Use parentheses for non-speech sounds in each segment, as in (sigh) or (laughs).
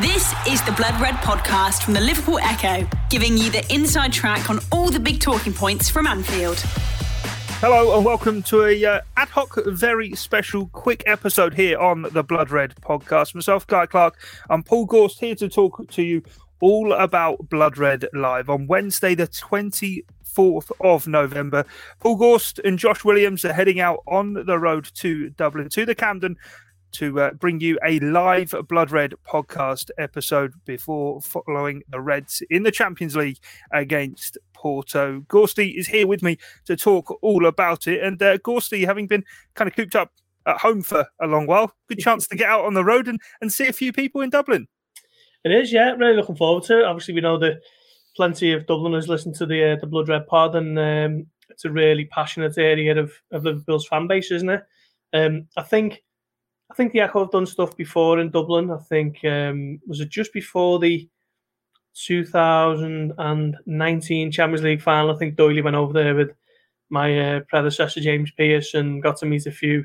This is the Blood Red podcast from the Liverpool Echo, giving you the inside track on all the big talking points from Anfield. Hello and welcome to a uh, ad hoc, very special, quick episode here on the Blood Red podcast. Myself, Guy Clark, I'm Paul Gorst here to talk to you all about Blood Red Live on Wednesday, the 24th of November. Paul Gorst and Josh Williams are heading out on the road to Dublin, to the Camden, to uh, bring you a live Blood Red podcast episode before following the Reds in the Champions League against Porto. Gorsty is here with me to talk all about it. And uh, Gorsty, having been kind of cooped up at home for a long while, good (laughs) chance to get out on the road and, and see a few people in Dublin. It is, yeah. Really looking forward to it. Obviously, we know that plenty of Dubliners listen to the uh, the Blood Red Pod, and um, it's a really passionate area of, of Liverpool's fan base, isn't it? Um, I think I think the Echo have done stuff before in Dublin. I think um, was it just before the 2019 Champions League final. I think Doyley went over there with my uh, predecessor James Pearce and got to meet a few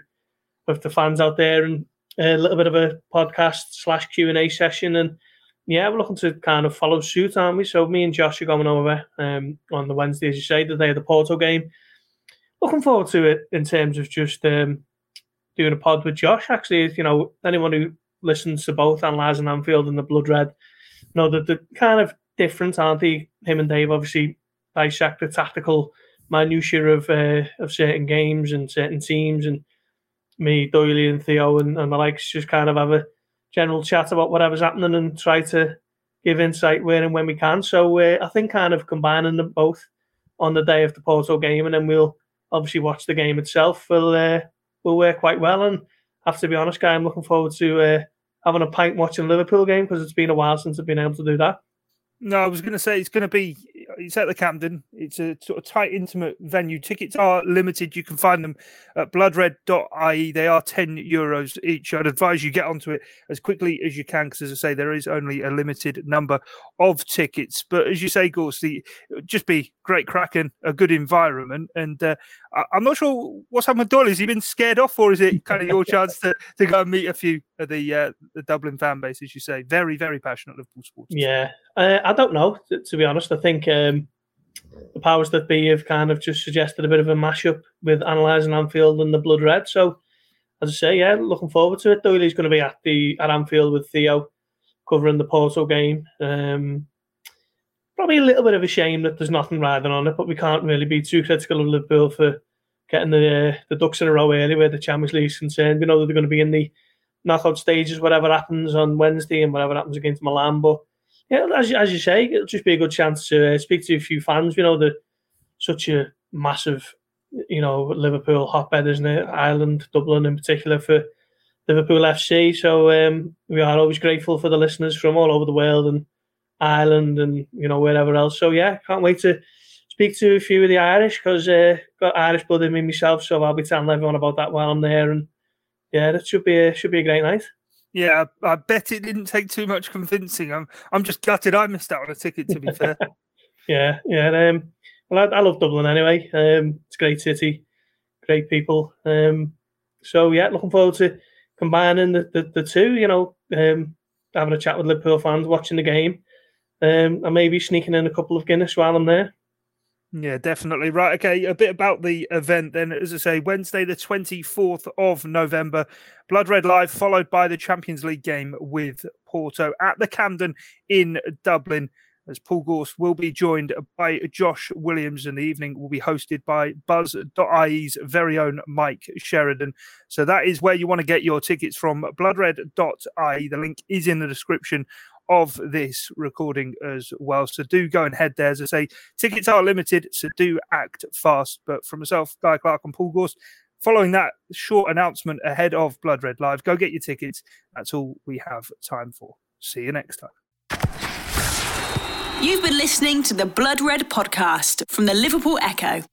of the fans out there and a little bit of a podcast slash Q and A session. And yeah, we're looking to kind of follow suit, aren't we? So me and Josh are going over um, on the Wednesday, as you say, the day of the Porto game. Looking forward to it in terms of just um, doing a pod with Josh. Actually, is, you know, anyone who listens to both Analyzing Anfield and the Blood Red know that the kind of difference, aren't they? Him and Dave obviously dissect the tactical minutiae of uh, of certain games and certain teams, and me, Doyley, and Theo, and, and the likes just kind of have a general chat about whatever's happening and try to give insight where and when we can. So uh, I think kind of combining them both on the day of the Porto game, and then we'll obviously watch the game itself. Will uh, will work quite well. And I have to be honest, guy, I'm looking forward to uh, having a pint watching Liverpool game because it's been a while since I've been able to do that. No, I was going to say it's going to be. It's at the Camden. It's a sort of tight, intimate venue. Tickets are limited. You can find them at bloodred.ie. They are ten euros each. I'd advise you get onto it as quickly as you can because, as I say, there is only a limited number of tickets. But as you say, Gorsty, just be great cracking, a good environment. And uh, I'm not sure what's happened with Doyle. Has he been scared off, or is it kind of your (laughs) chance to, to go and meet a few of the uh, the Dublin fan base, as you say? Very, very passionate Liverpool sports. Yeah, uh, I don't know. To, to, be honest, I think um, the powers that be have kind of just suggested a bit of a mashup with analysing Anfield and the Blood Red. So, as I say, yeah, looking forward to it. Doyley's going to be at the at Anfield with Theo covering the Porto game. Um, probably a little bit of a shame that there's nothing riding on it, but we can't really be too critical of Liverpool for getting the uh, the ducks in a row early where the Champions League is concerned. We know that they're going to be in the knockout stages, whatever happens on Wednesday and whatever happens against Milan. But yeah, as, as you say, it'll just be a good chance to uh, speak to a few fans. You know, the such a massive, you know, Liverpool hotbed, isn't it? Ireland, Dublin in particular for Liverpool FC. So um, we are always grateful for the listeners from all over the world and Ireland and you know wherever else. So yeah, can't wait to speak to a few of the Irish because uh, got Irish blood in me myself. So I'll be telling everyone about that while I'm there, and yeah, that should be a, should be a great night. Yeah, I, bet it didn't take too much convincing. I'm I'm just gutted I missed out on a ticket. To be fair. (laughs) yeah, yeah. Um, well, I, I, love Dublin anyway. Um, it's a great city, great people. Um, so yeah, looking forward to combining the, the, the two. You know, um, having a chat with Liverpool fans, watching the game, um, and maybe sneaking in a couple of Guinness while I'm there. Yeah, definitely. Right. Okay. A bit about the event then. As I say, Wednesday, the 24th of November, Blood Red Live, followed by the Champions League game with Porto at the Camden in Dublin. As Paul Gorst will be joined by Josh Williams, and the evening will be hosted by Buzz.ie's very own Mike Sheridan. So that is where you want to get your tickets from bloodred.ie. The link is in the description of this recording as well. So do go and head there. As I say, tickets are limited, so do act fast. But from myself, Guy Clark, and Paul Gorst, following that short announcement ahead of Blood Red Live, go get your tickets. That's all we have time for. See you next time. You've been listening to the Blood Red podcast from the Liverpool Echo.